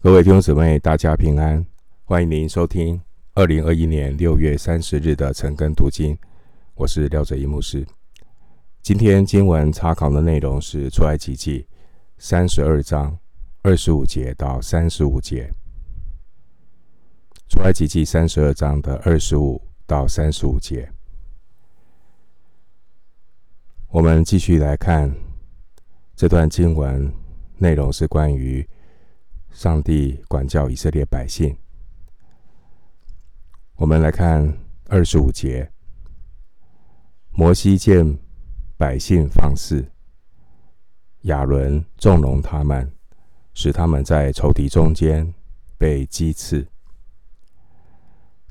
各位弟兄姊妹，大家平安！欢迎您收听二零二一年六月三十日的晨更读经。我是廖哲一牧师。今天经文查考的内容是出埃及记三十二章二十五节到三十五节。出埃及记三十二章的二十五到三十五节，我们继续来看这段经文内容是关于。上帝管教以色列百姓。我们来看二十五节。摩西见百姓放肆，亚伦纵容他们，使他们在仇敌中间被讥刺。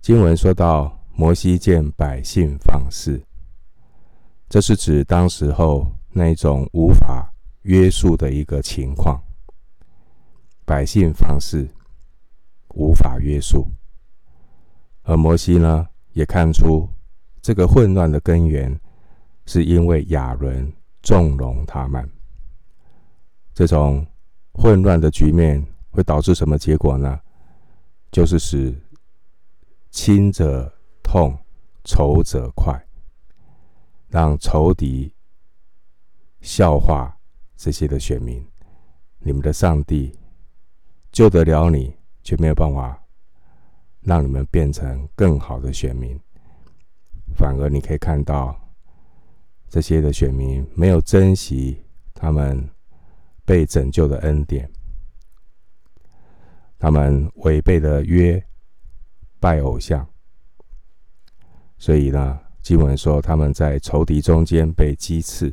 经文说到摩西见百姓放肆，这是指当时候那种无法约束的一个情况。百姓放肆，无法约束，而摩西呢，也看出这个混乱的根源，是因为亚伦纵容他们。这种混乱的局面会导致什么结果呢？就是使亲者痛，仇者快，让仇敌笑话这些的选民，你们的上帝。救得了你，却没有办法让你们变成更好的选民。反而你可以看到，这些的选民没有珍惜他们被拯救的恩典，他们违背了约，拜偶像。所以呢，经文说他们在仇敌中间被讥刺。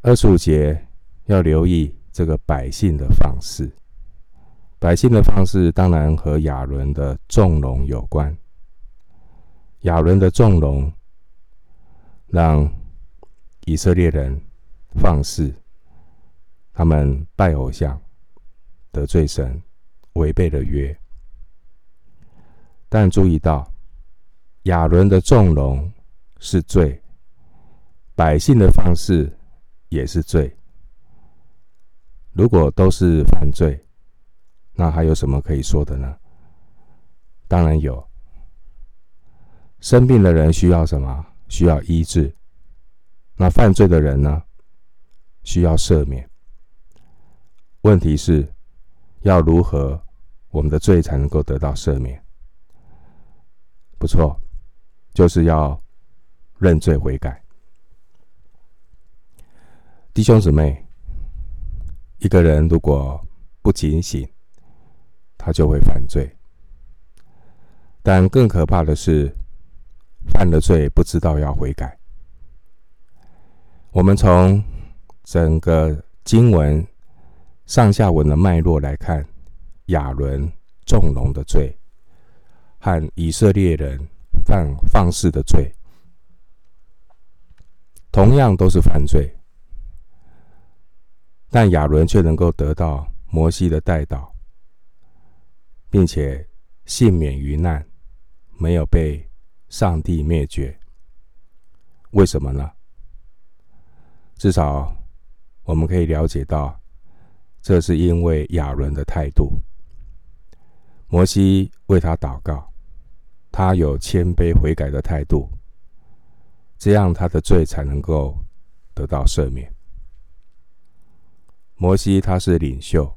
二十五节要留意。这个百姓的放肆，百姓的放肆当然和亚伦的纵容有关。亚伦的纵容，让以色列人放肆，他们拜偶像，得罪神，违背了约。但注意到，亚伦的纵容是罪，百姓的放肆也是罪。如果都是犯罪，那还有什么可以说的呢？当然有。生病的人需要什么？需要医治。那犯罪的人呢？需要赦免。问题是，要如何我们的罪才能够得到赦免？不错，就是要认罪悔改。弟兄姊妹。一个人如果不警醒，他就会犯罪。但更可怕的是，犯了罪不知道要悔改。我们从整个经文上下文的脉络来看，亚伦纵容的罪和以色列人犯放肆的罪，同样都是犯罪。但亚伦却能够得到摩西的代祷，并且幸免于难，没有被上帝灭绝。为什么呢？至少我们可以了解到，这是因为亚伦的态度。摩西为他祷告，他有谦卑悔改的态度，这样他的罪才能够得到赦免。摩西他是领袖，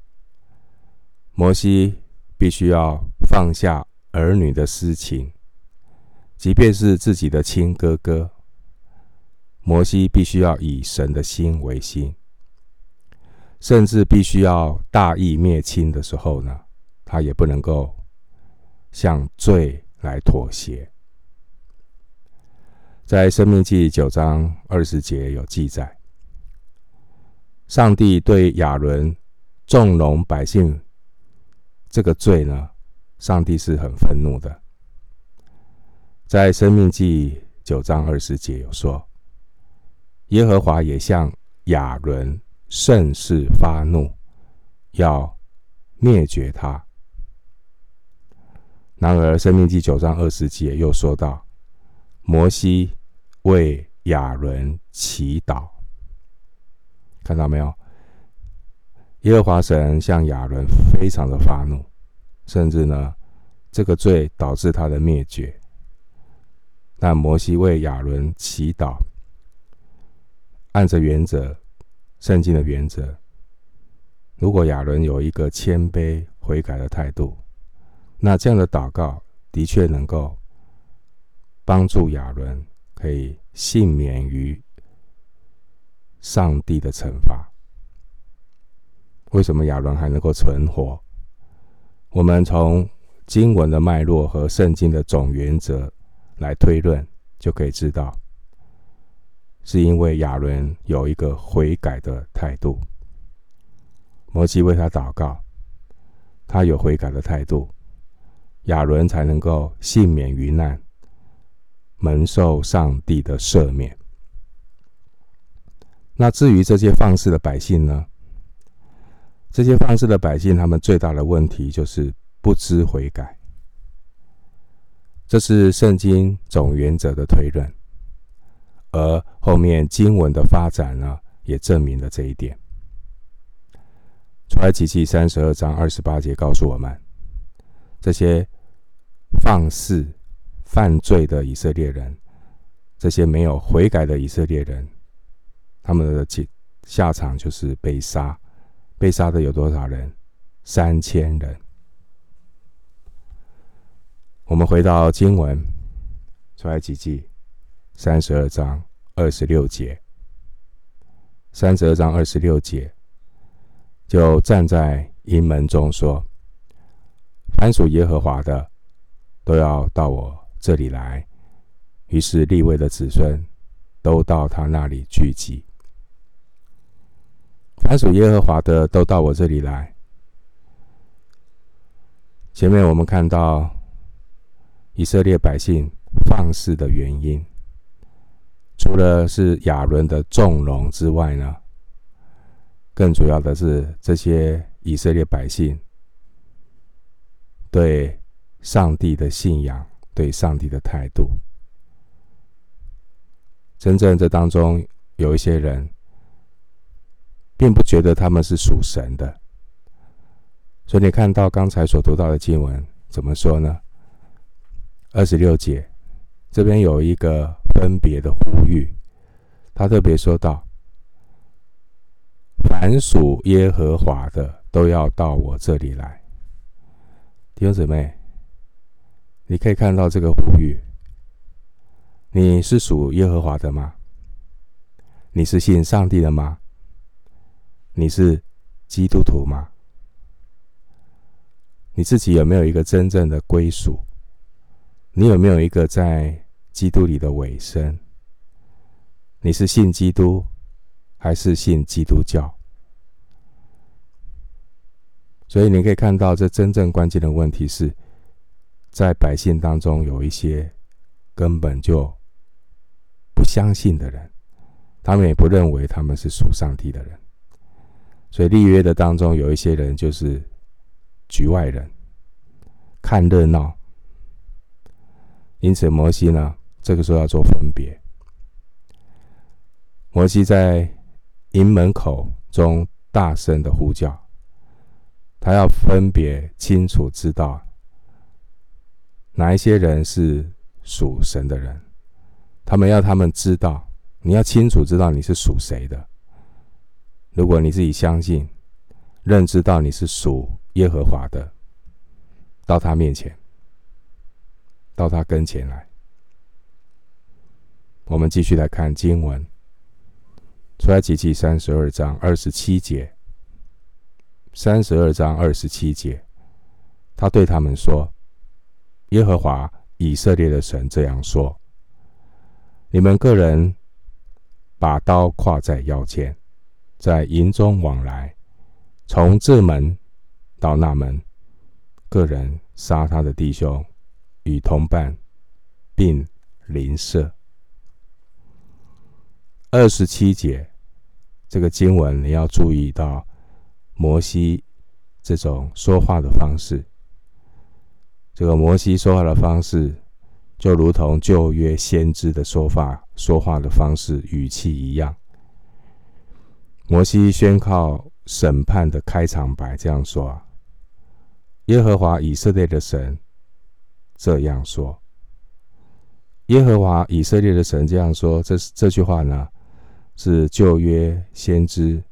摩西必须要放下儿女的私情，即便是自己的亲哥哥，摩西必须要以神的心为心，甚至必须要大义灭亲的时候呢，他也不能够向罪来妥协。在生命记九章二十节有记载。上帝对亚伦纵容百姓这个罪呢，上帝是很愤怒的。在《生命记》九章二十节有说，耶和华也向亚伦甚是发怒，要灭绝他。然而，《生命记》九章二十节又说到，摩西为亚伦祈祷。看到没有？耶和华神向亚伦非常的发怒，甚至呢，这个罪导致他的灭绝。但摩西为亚伦祈祷，按着原则，圣经的原则，如果亚伦有一个谦卑悔改的态度，那这样的祷告的确能够帮助亚伦可以幸免于上帝的惩罚。为什么亚伦还能够存活？我们从经文的脉络和圣经的总原则来推论，就可以知道，是因为亚伦有一个悔改的态度。摩西为他祷告，他有悔改的态度，亚伦才能够幸免于难，蒙受上帝的赦免。那至于这些放肆的百姓呢？这些放肆的百姓，他们最大的问题就是不知悔改。这是圣经总原则的推论，而后面经文的发展呢，也证明了这一点。出埃及记三十二章二十八节告诉我们，这些放肆犯罪的以色列人，这些没有悔改的以色列人，他们的结下场就是被杀。被杀的有多少人？三千人。我们回到经文，出来几记三十二章二十六节，三十二章二十六节。就站在营门中说：“凡属耶和华的，都要到我这里来。”于是立位的子孙都到他那里聚集。凡属耶和华的，都到我这里来。前面我们看到以色列百姓放肆的原因，除了是亚伦的纵容之外呢？更主要的是，这些以色列百姓对上帝的信仰、对上帝的态度，真正这当中有一些人，并不觉得他们是属神的。所以你看到刚才所读到的经文怎么说呢？二十六节这边有一个分别的呼吁，他特别说道。凡属耶和华的，都要到我这里来。弟兄姊妹，你可以看到这个呼吁。你是属耶和华的吗？你是信上帝的吗？你是基督徒吗？你自己有没有一个真正的归属？你有没有一个在基督里的尾声？你是信基督？还是信基督教，所以你可以看到，这真正关键的问题是在百姓当中有一些根本就不相信的人，他们也不认为他们是属上帝的人，所以立约的当中有一些人就是局外人，看热闹。因此，摩西呢，这个时候要做分别。摩西在营门口中大声的呼叫，他要分别清楚知道哪一些人是属神的人，他们要他们知道，你要清楚知道你是属谁的。如果你自己相信、认知到你是属耶和华的，到他面前，到他跟前来。我们继续来看经文。出来及记三十二章二十七节，三十二章二十七节，他对他们说：“耶和华以色列的神这样说：你们个人把刀挎在腰间，在营中往来，从这门到那门，个人杀他的弟兄与同伴，并邻舍。”二十七节。这个经文你要注意到摩西这种说话的方式。这个摩西说话的方式，就如同旧约先知的说法、说话的方式、语气一样。摩西宣告审判的开场白这样说啊：“耶和华以色列的神这样说。”耶和华以色列的神这样说，这这句话呢，是旧约先知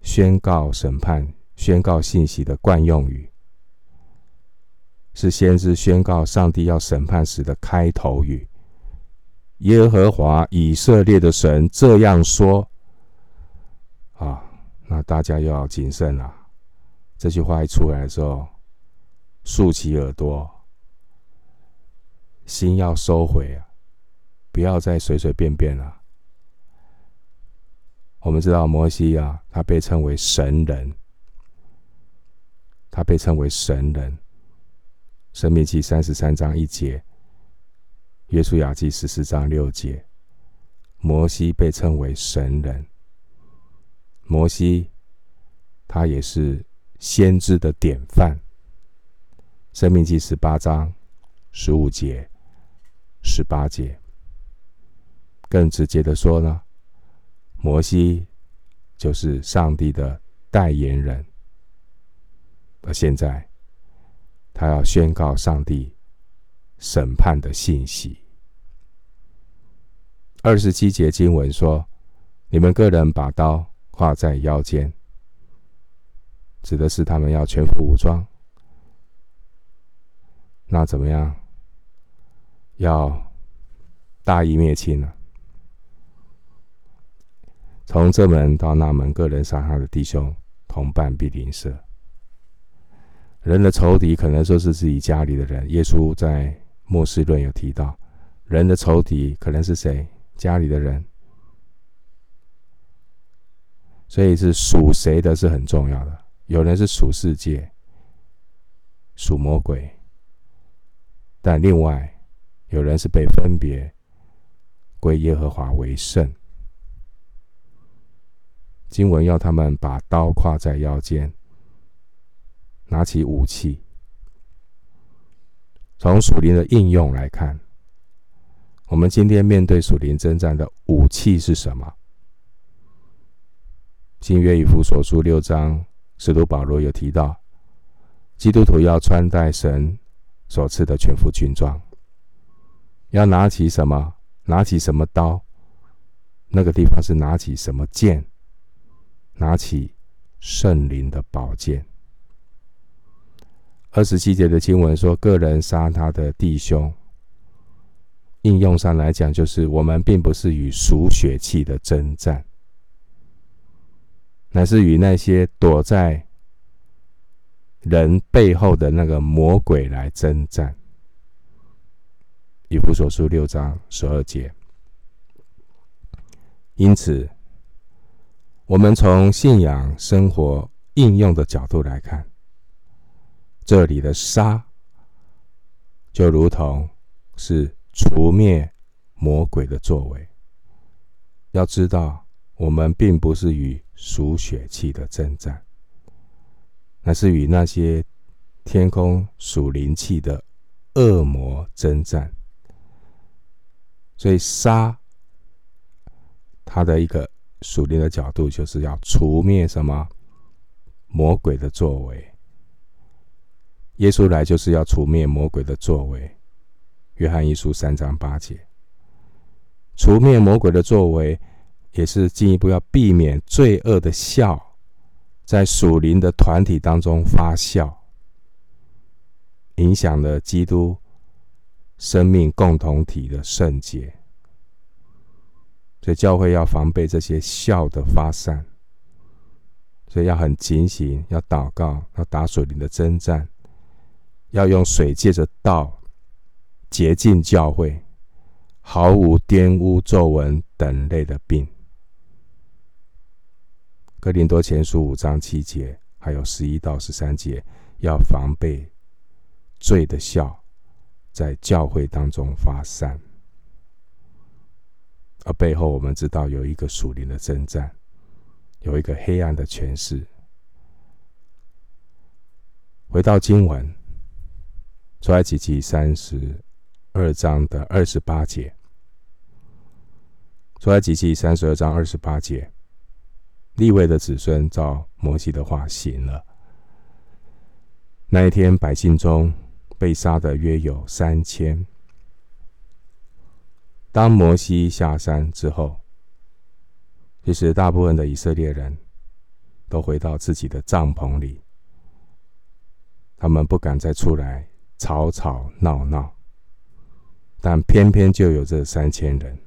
宣告审判、宣告信息的惯用语，是先知宣告上帝要审判时的开头语。耶和华以色列的神这样说。那大家要谨慎了。这句话一出来的时候，竖起耳朵，心要收回啊，不要再随随便便了。我们知道摩西啊，他被称为神人，他被称为神人。申命记三十三章一节，约书亚记十四章六节，摩西被称为神人。摩西，他也是先知的典范。生命记十八章十五节、十八节，更直接的说呢，摩西就是上帝的代言人。而现在，他要宣告上帝审判的信息。二十七节经文说：“你们个人把刀。”挂在腰间，指的是他们要全副武装。那怎么样？要大义灭亲了。从这门到那门，个人杀害的弟兄同伴，必临舍。人的仇敌可能说是自己家里的人。耶稣在末世论有提到，人的仇敌可能是谁？家里的人。所以是属谁的是很重要的。有人是属世界、属魔鬼，但另外有人是被分别归耶和华为圣。经文要他们把刀挎在腰间，拿起武器。从属灵的应用来看，我们今天面对属灵征战的武器是什么？新约以弗所书六章，使徒保罗有提到，基督徒要穿戴神所赐的全副军装，要拿起什么？拿起什么刀？那个地方是拿起什么剑？拿起圣灵的宝剑。二十七节的经文说，个人杀他的弟兄。应用上来讲，就是我们并不是与属血气的争战。乃是与那些躲在人背后的那个魔鬼来征战。以弗所书六章十二节。因此，我们从信仰生活应用的角度来看，这里的杀，就如同是除灭魔鬼的作为。要知道，我们并不是与属血气的征战，那是与那些天空属灵气的恶魔征战。所以杀他的一个属灵的角度，就是要除灭什么魔鬼的作为。耶稣来就是要除灭魔鬼的作为。约翰一书三章八节，除灭魔鬼的作为。也是进一步要避免罪恶的笑在属灵的团体当中发酵，影响了基督生命共同体的圣洁。所以教会要防备这些笑的发散，所以要很警醒，要祷告，要打属灵的征战，要用水借着道洁净教会，毫无玷污、皱纹等类的病。哥林多前书五章七节，还有十一到十三节，要防备罪的笑在教会当中发散。而背后，我们知道有一个属灵的征战，有一个黑暗的权势。回到经文，出埃及记三十二章的二十八节，出埃及记三十二章二十八节。立位的子孙照摩西的话行了。那一天，百姓中被杀的约有三千。当摩西下山之后，其实大部分的以色列人都回到自己的帐篷里，他们不敢再出来吵吵闹闹。但偏偏就有这三千人，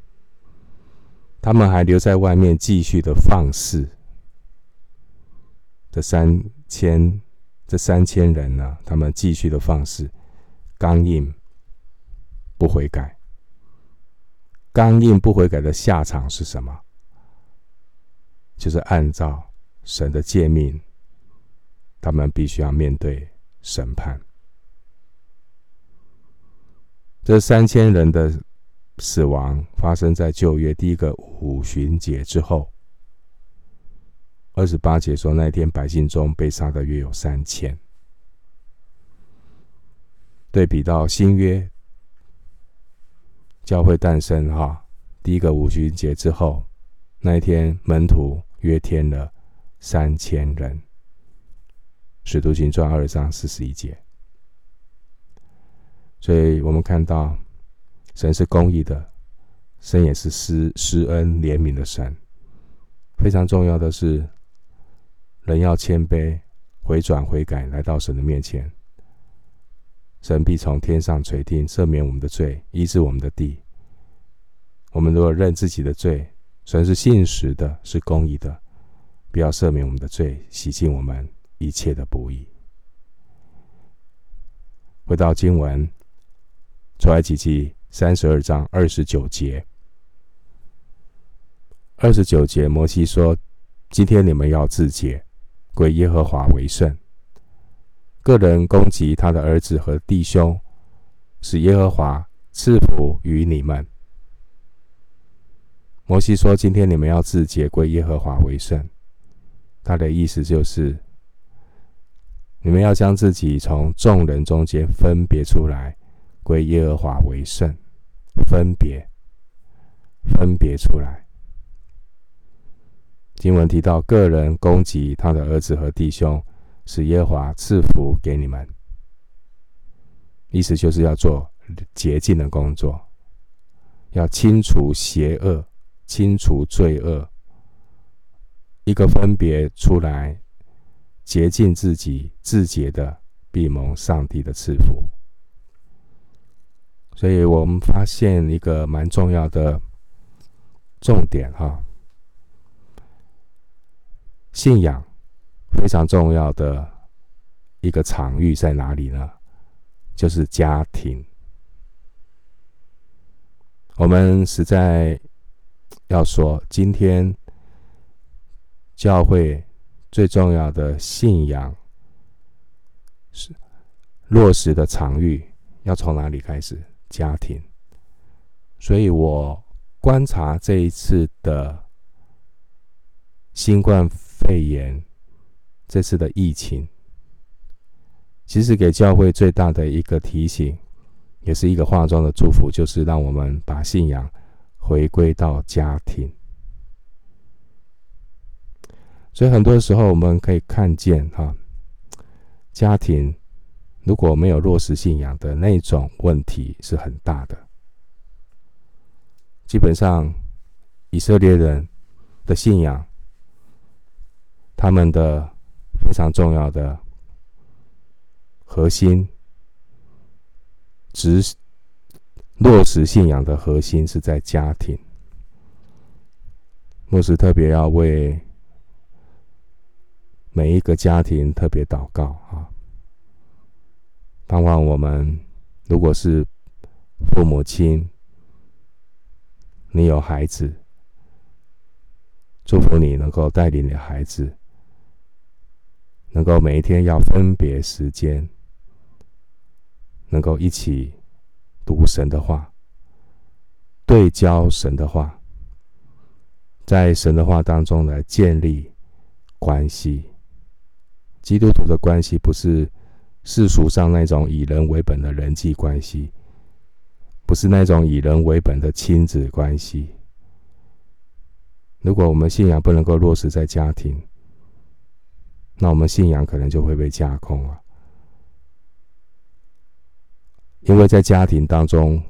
他们还留在外面继续的放肆。这三千。这三千人呢，他们继续的放肆，刚硬不悔改。刚硬不悔改的下场是什么？就是按照神的诫命，他们必须要面对审判。这三千人的死亡发生在旧约第一个五旬节之后。二十八节说，那天百姓中被杀的约有三千。对比到新约教会诞生哈，第一个五旬节之后，那一天门徒约添了三千人。使徒行传二章四十一节。所以我们看到神是公义的，神也是施施恩怜悯的神。非常重要的是。人要谦卑、回转、悔改，来到神的面前，神必从天上垂听，赦免我们的罪，医治我们的地。我们如果认自己的罪，神是信实的，是公义的，必要赦免我们的罪，洗净我们一切的不义。回到经文，出埃及记三十二章二十九节，二十九节，摩西说：“今天你们要自洁。”归耶和华为圣。个人攻击他的儿子和弟兄，使耶和华赐福于你们。摩西说：“今天你们要自洁，归耶和华为圣。”他的意思就是，你们要将自己从众人中间分别出来，归耶和华为圣。分别，分别出来。经文提到，个人攻击他的儿子和弟兄，使耶和华赐福给你们。意思就是要做洁净的工作，要清除邪恶，清除罪恶。一个分别出来，洁净自己，自洁的，必蒙上帝的赐福。所以我们发现一个蛮重要的重点哈。信仰非常重要的一个场域在哪里呢？就是家庭。我们实在要说，今天教会最重要的信仰是落实的场域，要从哪里开始？家庭。所以我观察这一次的新冠。肺炎这次的疫情，其实给教会最大的一个提醒，也是一个化妆的祝福，就是让我们把信仰回归到家庭。所以很多时候我们可以看见，哈，家庭如果没有落实信仰的那种问题是很大的。基本上，以色列人的信仰。他们的非常重要的核心，只落实信仰的核心是在家庭。牧师特别要为每一个家庭特别祷告啊！盼望我们如果是父母亲，你有孩子，祝福你能够带领你的孩子。能够每一天要分别时间，能够一起读神的话，对焦神的话，在神的话当中来建立关系。基督徒的关系不是世俗上那种以人为本的人际关系，不是那种以人为本的亲子关系。如果我们信仰不能够落实在家庭，那我们信仰可能就会被架空了。因为在家庭当中，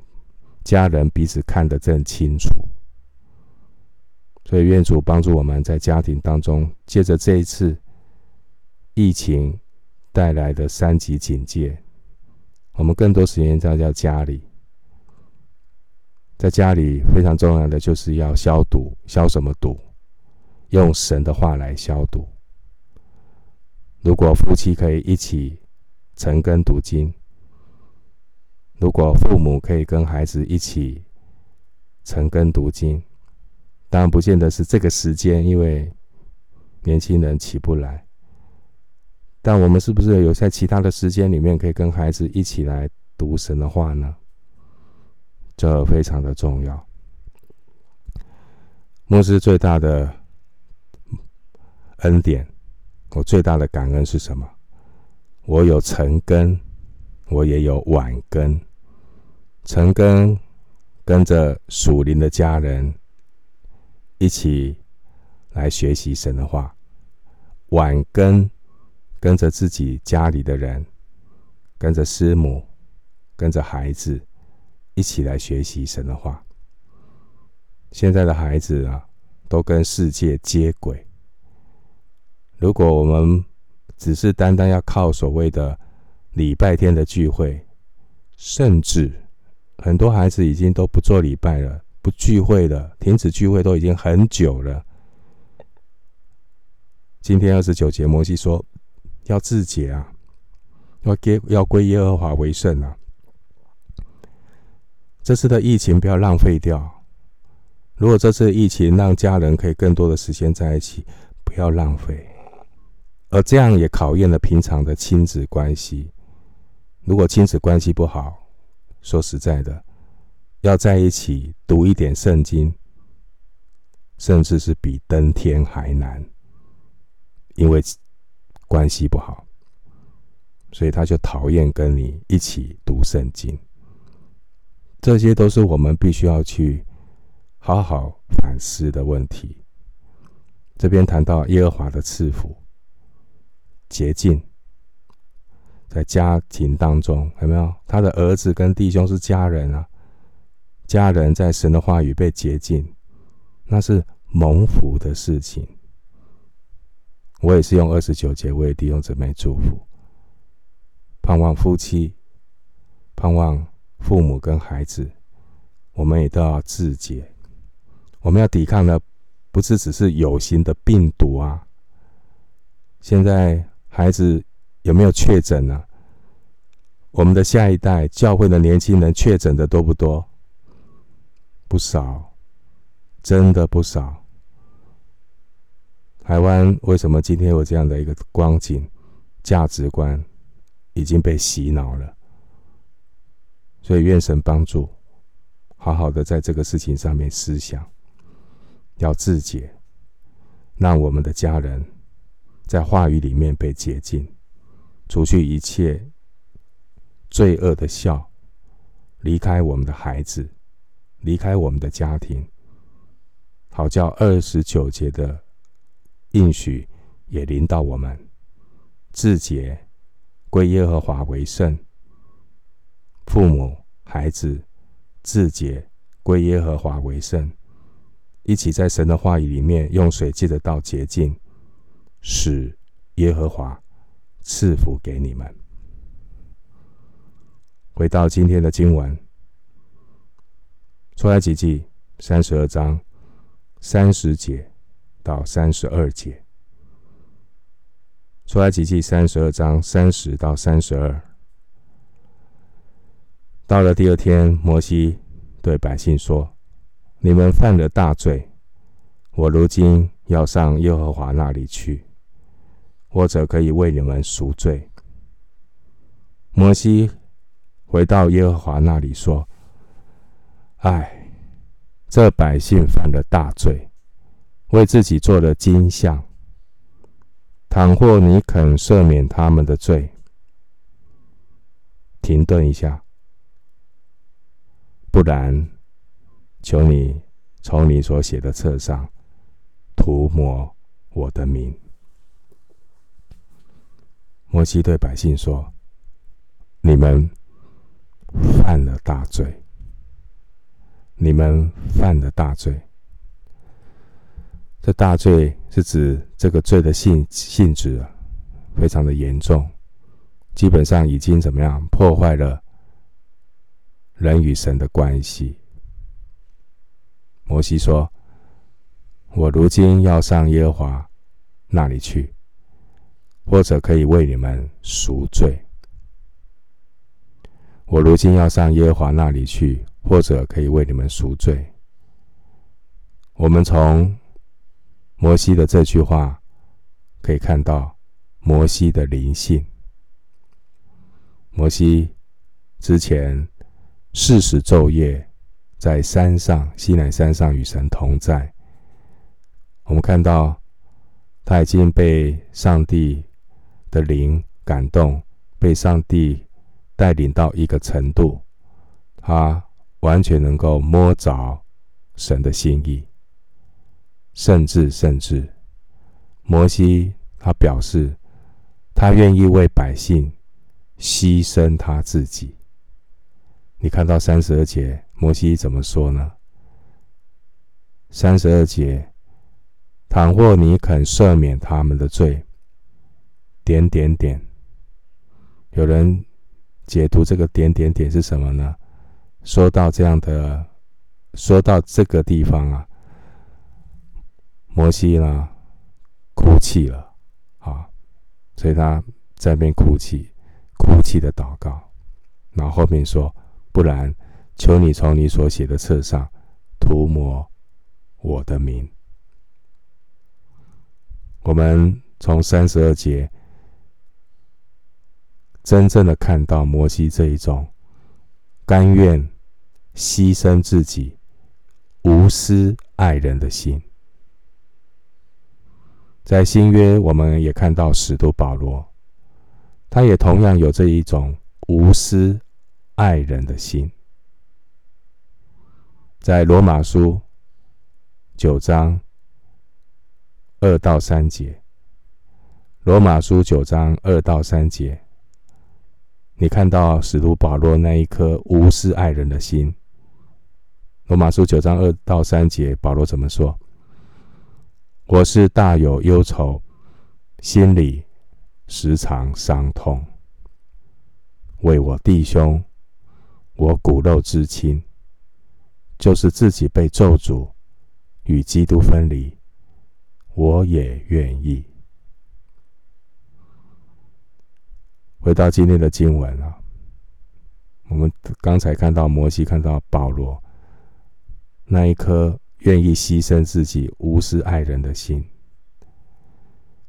家人彼此看得更清楚，所以愿主帮助我们在家庭当中，借着这一次疫情带来的三级警戒，我们更多时间在在家里，在家里非常重要的就是要消毒，消什么毒？用神的话来消毒。如果夫妻可以一起晨更读经。如果父母可以跟孩子一起晨更读经，当然不见得是这个时间，因为年轻人起不来。但我们是不是有在其他的时间里面可以跟孩子一起来读神的话呢？这非常的重要。牧师最大的恩典，我最大的感恩是什么？我有晨根，我也有晚更。晨根跟着属灵的家人一起来学习神的话，晚更跟着自己家里的人，跟着师母，跟着孩子一起来学习神的话。现在的孩子啊，都跟世界接轨。如果我们只是单单要靠所谓的礼拜天的聚会，甚至很多孩子已经都不做礼拜了，不聚会了，停止聚会都已经很久了。今天二十九节，摩西说要自洁啊，要给要归耶和华为圣啊。这次的疫情不要浪费掉。如果这次疫情让家人可以更多的时间在一起，不要浪费。而这样也考验了平常的亲子关系。如果亲子关系不好，说实在的，要在一起读一点圣经，甚至是比登天还难，因为关系不好，所以他就讨厌跟你一起读圣经。这些都是我们必须要去好好反思的问题。这边谈到耶和华的赐福，洁净。在家庭当中，有没有他的儿子跟弟兄是家人啊？家人在神的话语被洁净，那是蒙福的事情。我也是用二十九节为弟兄姊妹祝福，盼望夫妻，盼望父母跟孩子，我们也都要自洁。我们要抵抗的不是只是有形的病毒啊。现在孩子。有没有确诊呢？我们的下一代教会的年轻人确诊的多不多？不少，真的不少。台湾为什么今天有这样的一个光景？价值观已经被洗脑了。所以愿神帮助，好好的在这个事情上面思想，要自解，让我们的家人在话语里面被洁净。除去一切罪恶的笑，离开我们的孩子，离开我们的家庭，好叫二十九节的应许也临到我们。自洁归耶和华为圣，父母孩子自洁归耶和华为圣，一起在神的话语里面用水借着道洁净，使耶和华。赐福给你们。回到今天的经文，出来几记三十二章三十节到三十二节。出来几记三十二章三十到三十二。到了第二天，摩西对百姓说：“你们犯了大罪，我如今要上耶和华那里去。”或者可以为你们赎罪。摩西回到耶和华那里说：“唉，这百姓犯了大罪，为自己做了金像。倘或你肯赦免他们的罪，停顿一下，不然，求你从你所写的册上涂抹我的名。”摩西对百姓说：“你们犯了大罪，你们犯了大罪。这大罪是指这个罪的性性质啊，非常的严重，基本上已经怎么样破坏了人与神的关系。”摩西说：“我如今要上耶和华那里去。”或者可以为你们赎罪。我如今要上耶和华那里去，或者可以为你们赎罪。我们从摩西的这句话可以看到摩西的灵性。摩西之前四十昼夜在山上西南山上与神同在，我们看到他已经被上帝。的灵感动，被上帝带领到一个程度，他完全能够摸着神的心意，甚至甚至，摩西他表示，他愿意为百姓牺牲他自己。你看到三十二节，摩西怎么说呢？三十二节，倘若你肯赦免他们的罪。点点点，有人解读这个点点点是什么呢？说到这样的，说到这个地方啊，摩西呢哭泣了啊，所以他在那边哭泣，哭泣的祷告，然后后面说，不然求你从你所写的册上涂抹我的名。我们从三十二节。真正的看到摩西这一种甘愿牺牲自己、无私爱人的心，在新约我们也看到使徒保罗，他也同样有这一种无私爱人的心。在罗马书九章二到三节，罗马书九章二到三节。你看到使徒保罗那一颗无私爱人的心。罗马书九章二到三节，保罗怎么说？我是大有忧愁，心里时常伤痛，为我弟兄，我骨肉之亲，就是自己被咒诅，与基督分离，我也愿意。回到今天的经文啊，我们刚才看到摩西，看到保罗那一颗愿意牺牲自己、无私爱人的心。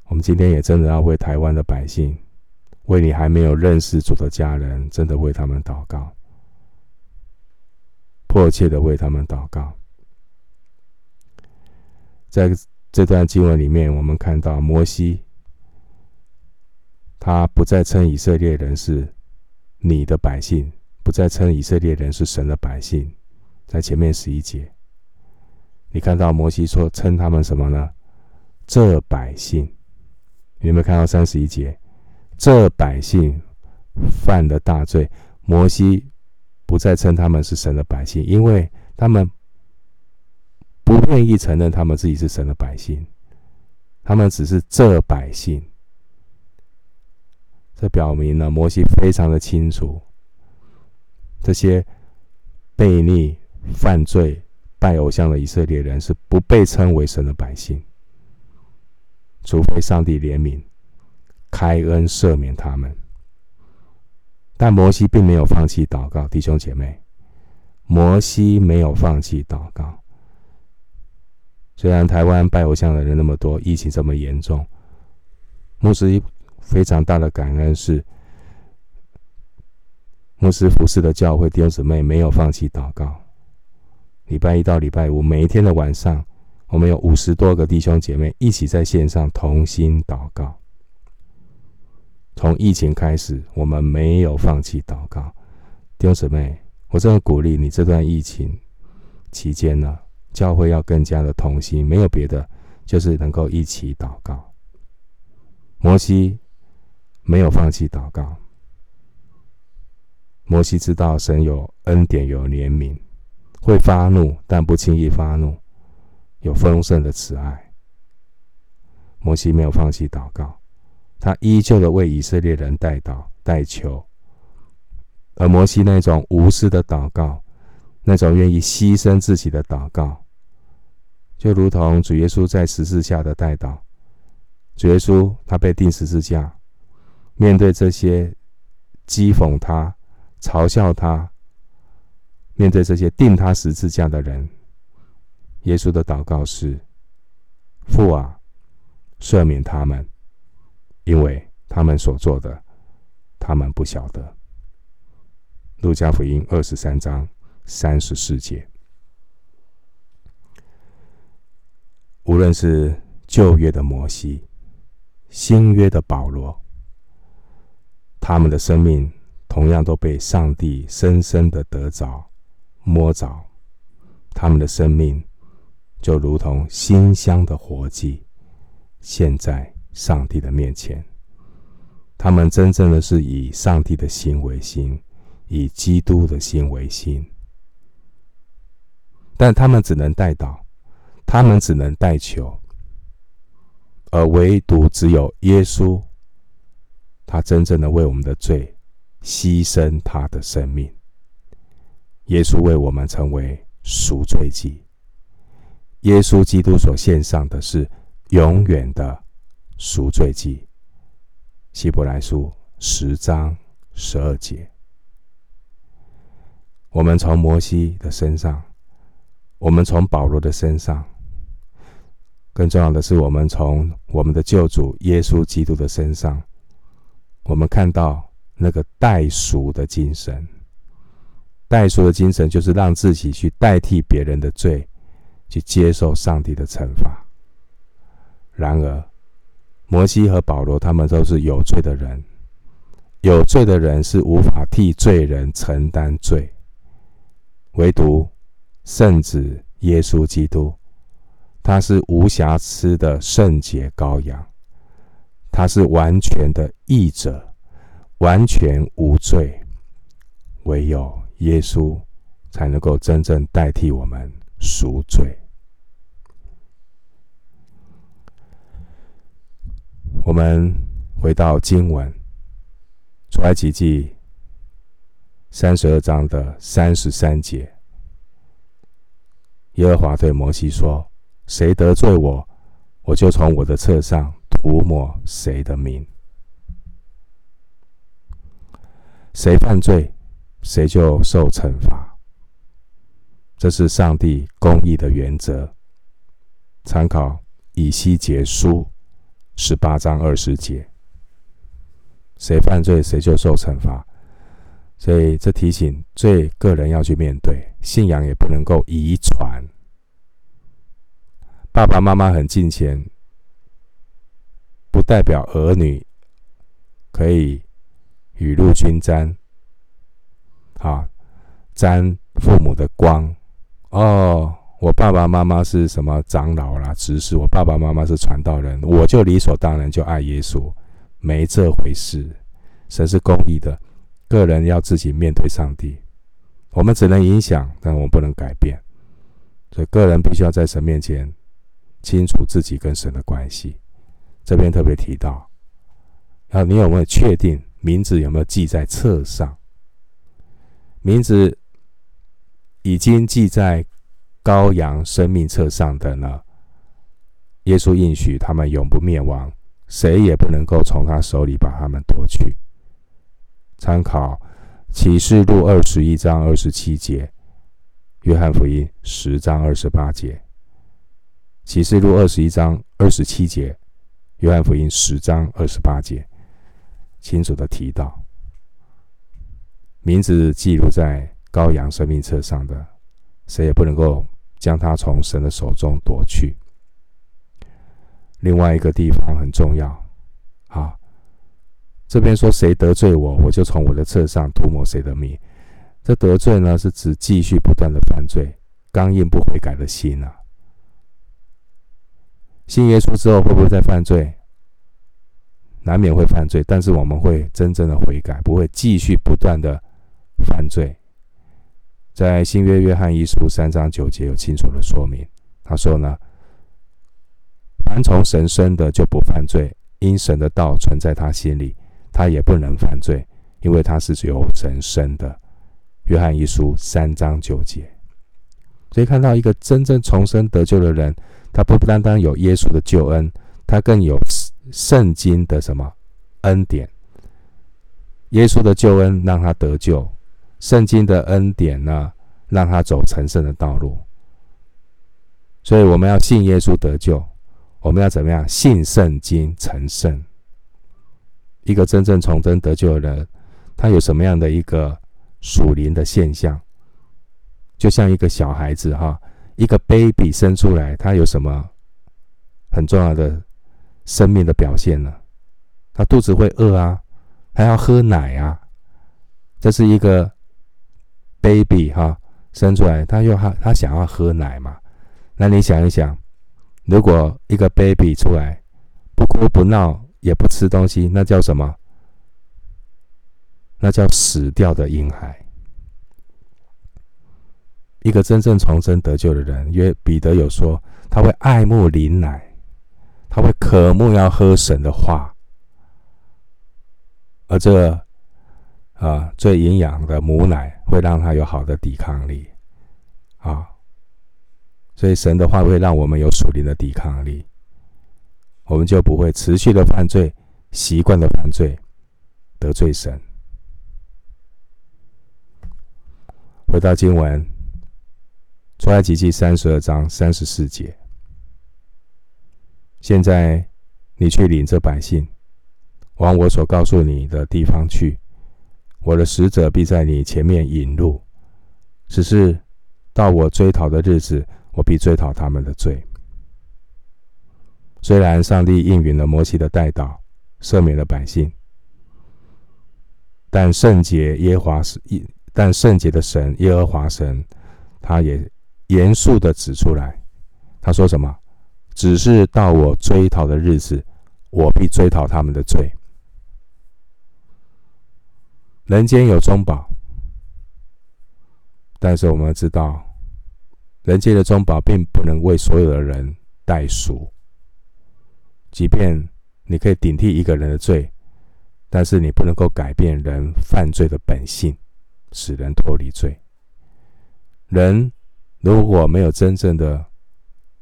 我们今天也真的要为台湾的百姓，为你还没有认识主的家人，真的为他们祷告，迫切的为他们祷告。在这段经文里面，我们看到摩西。他不再称以色列人是你的百姓，不再称以色列人是神的百姓。在前面十一节，你看到摩西说称他们什么呢？这百姓，你有没有看到三十一节？这百姓犯了大罪，摩西不再称他们是神的百姓，因为他们不愿意承认他们自己是神的百姓，他们只是这百姓。这表明了摩西非常的清楚，这些悖逆、犯罪、拜偶像的以色列人是不被称为神的百姓，除非上帝怜悯、开恩赦免他们。但摩西并没有放弃祷告，弟兄姐妹，摩西没有放弃祷告。虽然台湾拜偶像的人那么多，疫情这么严重，牧师。非常大的感恩是，牧师服侍的教会弟兄姊妹没有放弃祷告。礼拜一到礼拜五，每一天的晚上，我们有五十多个弟兄姐妹一起在线上同心祷告。从疫情开始，我们没有放弃祷告。弟兄姊妹，我真的鼓励你，这段疫情期间呢，教会要更加的同心，没有别的，就是能够一起祷告。摩西。没有放弃祷告。摩西知道神有恩典，有怜悯，会发怒，但不轻易发怒，有丰盛的慈爱。摩西没有放弃祷告，他依旧的为以色列人代祷代求。而摩西那种无私的祷告，那种愿意牺牲自己的祷告，就如同主耶稣在十字架的代祷。主耶稣他被钉十字架，面对这些讥讽他、嘲笑他，面对这些钉他十字架的人，耶稣的祷告是：父啊，赦免他们，因为他们所做的，他们不晓得。路加福音二十三章三十四节，无论是旧约的摩西、新约的保罗，他们的生命同样都被上帝深深的得着、摸着。他们的生命就如同馨香的活祭，献在上帝的面前。他们真正的是以上帝的心为心。以基督的心为心，但他们只能代祷，他们只能代求，而唯独只有耶稣，他真正的为我们的罪牺牲他的生命。耶稣为我们成为赎罪祭，耶稣基督所献上的是永远的赎罪祭。希伯来书十章十二节。我们从摩西的身上，我们从保罗的身上，更重要的是，我们从我们的救主耶稣基督的身上，我们看到那个代赎的精神。代赎的精神就是让自己去代替别人的罪，去接受上帝的惩罚。然而，摩西和保罗他们都是有罪的人，有罪的人是无法替罪人承担罪。唯独圣子耶稣基督，他是无瑕疵的圣洁羔羊，他是完全的义者，完全无罪。唯有耶稣才能够真正代替我们赎罪。我们回到经文，出埃及记。三十二章的三十三节，耶和华对摩西说：“谁得罪我，我就从我的册上涂抹谁的名；谁犯罪，谁就受惩罚。这是上帝公义的原则。参考以西结书十八章二十节：谁犯罪，谁就受惩罚。”所以，这提醒罪个人要去面对，信仰也不能够遗传。爸爸妈妈很敬虔，不代表儿女可以雨露均沾，啊，沾父母的光。哦，我爸爸妈妈是什么长老啦、执事，我爸爸妈妈是传道人，我就理所当然就爱耶稣，没这回事。神是公义的。个人要自己面对上帝，我们只能影响，但我们不能改变。所以，个人必须要在神面前清楚自己跟神的关系。这边特别提到，啊，你有没有确定名字有没有记在册上？名字已经记在羔羊生命册上的呢？耶稣应许他们永不灭亡，谁也不能够从他手里把他们夺去。参考启示录二十一章二十七节，约翰福音十章二十八节。启示录二十一章二十七节，约翰福音十章二十八节，清楚的提到，名字记录在羔羊生命册上的，谁也不能够将他从神的手中夺去。另外一个地方很重要，啊。这边说，谁得罪我，我就从我的册上涂抹谁的名。这得罪呢，是指继续不断的犯罪，刚硬不悔改的心啊。信耶稣之后会不会再犯罪？难免会犯罪，但是我们会真正的悔改，不会继续不断的犯罪。在新约约翰一书三章九节有清楚的说明，他说呢，凡从神生的就不犯罪，因神的道存在他心里，他也不能犯罪，因为他是由神生的。约翰一书三章九节，所以看到一个真正重生得救的人，他不单单有耶稣的救恩，他更有。圣经的什么恩典？耶稣的救恩让他得救，圣经的恩典呢，让他走成圣的道路。所以我们要信耶稣得救，我们要怎么样？信圣经成圣。一个真正重生得救的人，他有什么样的一个属灵的现象？就像一个小孩子哈，一个 baby 生出来，他有什么很重要的？生命的表现呢？他肚子会饿啊，还要喝奶啊。这是一个 baby 哈，生出来他又他他想要喝奶嘛？那你想一想，如果一个 baby 出来不哭不闹也不吃东西，那叫什么？那叫死掉的婴孩。一个真正重生得救的人，约彼得有说，他会爱慕灵奶。他会渴慕要喝神的话，而这啊最营养的母奶会让他有好的抵抗力啊，所以神的话会让我们有属灵的抵抗力，我们就不会持续的犯罪，习惯的犯罪，得罪神。回到经文，出埃及记三十二章三十四节。现在，你去领这百姓，往我所告诉你的地方去。我的使者必在你前面引路。只是到我追讨的日子，我必追讨他们的罪。虽然上帝应允了摩西的代祷，赦免了百姓，但圣洁耶华是，但圣洁的神耶和华神，他也严肃的指出来，他说什么？只是到我追讨的日子，我必追讨他们的罪。人间有中宝，但是我们知道，人间的中宝并不能为所有的人代赎。即便你可以顶替一个人的罪，但是你不能够改变人犯罪的本性，使人脱离罪。人如果没有真正的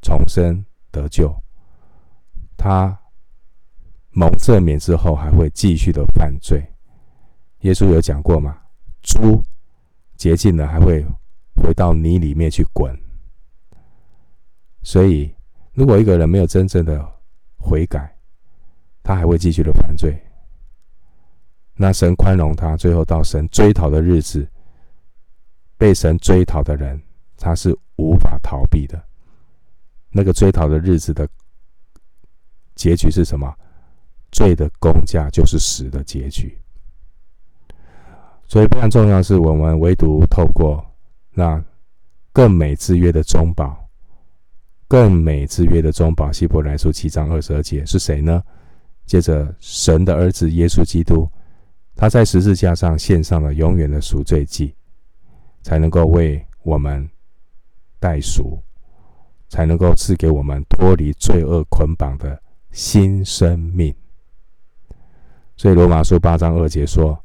重生，得救，他蒙赦免之后还会继续的犯罪。耶稣有讲过吗？猪洁净了还会回到泥里面去滚。所以，如果一个人没有真正的悔改，他还会继续的犯罪。那神宽容他，最后到神追讨的日子，被神追讨的人，他是无法逃避的。那个追讨的日子的结局是什么？罪的工价就是死的结局。所以非常重要是，我们唯独透过那更美之约的中保，更美之约的中保，希伯来书七章二十二节是谁呢？借着神的儿子耶稣基督，他在十字架上献上了永远的赎罪祭，才能够为我们代赎。才能够赐给我们脱离罪恶捆绑的新生命。所以罗马书八章二节说：“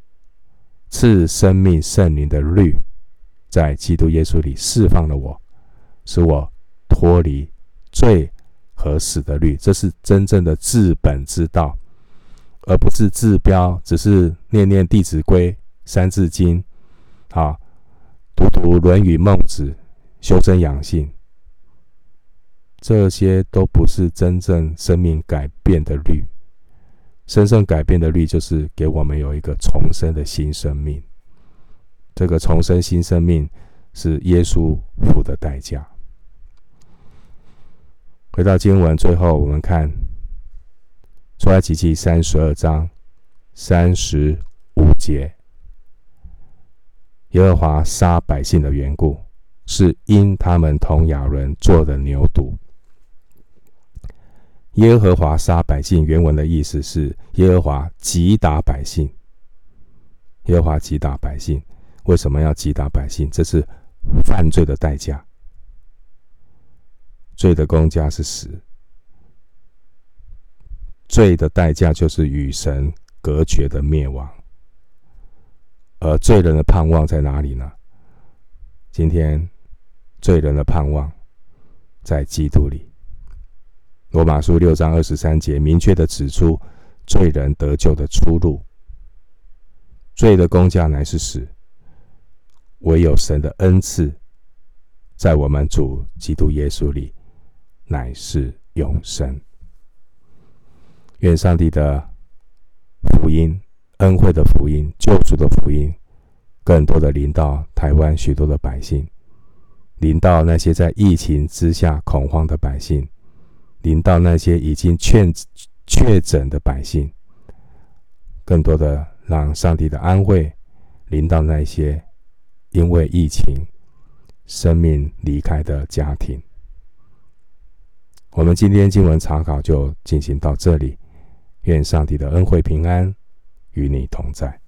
赐生命圣灵的律，在基督耶稣里释放了我，使我脱离罪和死的律。”这是真正的治本之道，而不是治标，只是念念《弟子规》《三字经》，啊，读读《论语》《孟子》，修身养性。这些都不是真正生命改变的律，真正改变的律就是给我们有一个重生的新生命。这个重生新生命是耶稣付的代价。回到经文，最后我们看出埃及记三十二章三十五节：耶和华杀百姓的缘故，是因他们同亚伦做的牛犊。耶和华杀百姓，原文的意思是耶和华击打百姓。耶和华击打百姓，为什么要击打百姓？这是犯罪的代价。罪的公价是死，罪的代价就是与神隔绝的灭亡。而罪人的盼望在哪里呢？今天，罪人的盼望在基督里。罗马书六章二十三节明确的指出，罪人得救的出路。罪的工价乃是死，唯有神的恩赐，在我们主基督耶稣里，乃是永生。愿上帝的福音、恩惠的福音、救赎的福音，更多的临到台湾许多的百姓，临到那些在疫情之下恐慌的百姓，临到那些已经确确诊的百姓，更多的。让上帝的安慰临到那些因为疫情生命离开的家庭。我们今天经文查考就进行到这里，愿上帝的恩惠平安与你同在。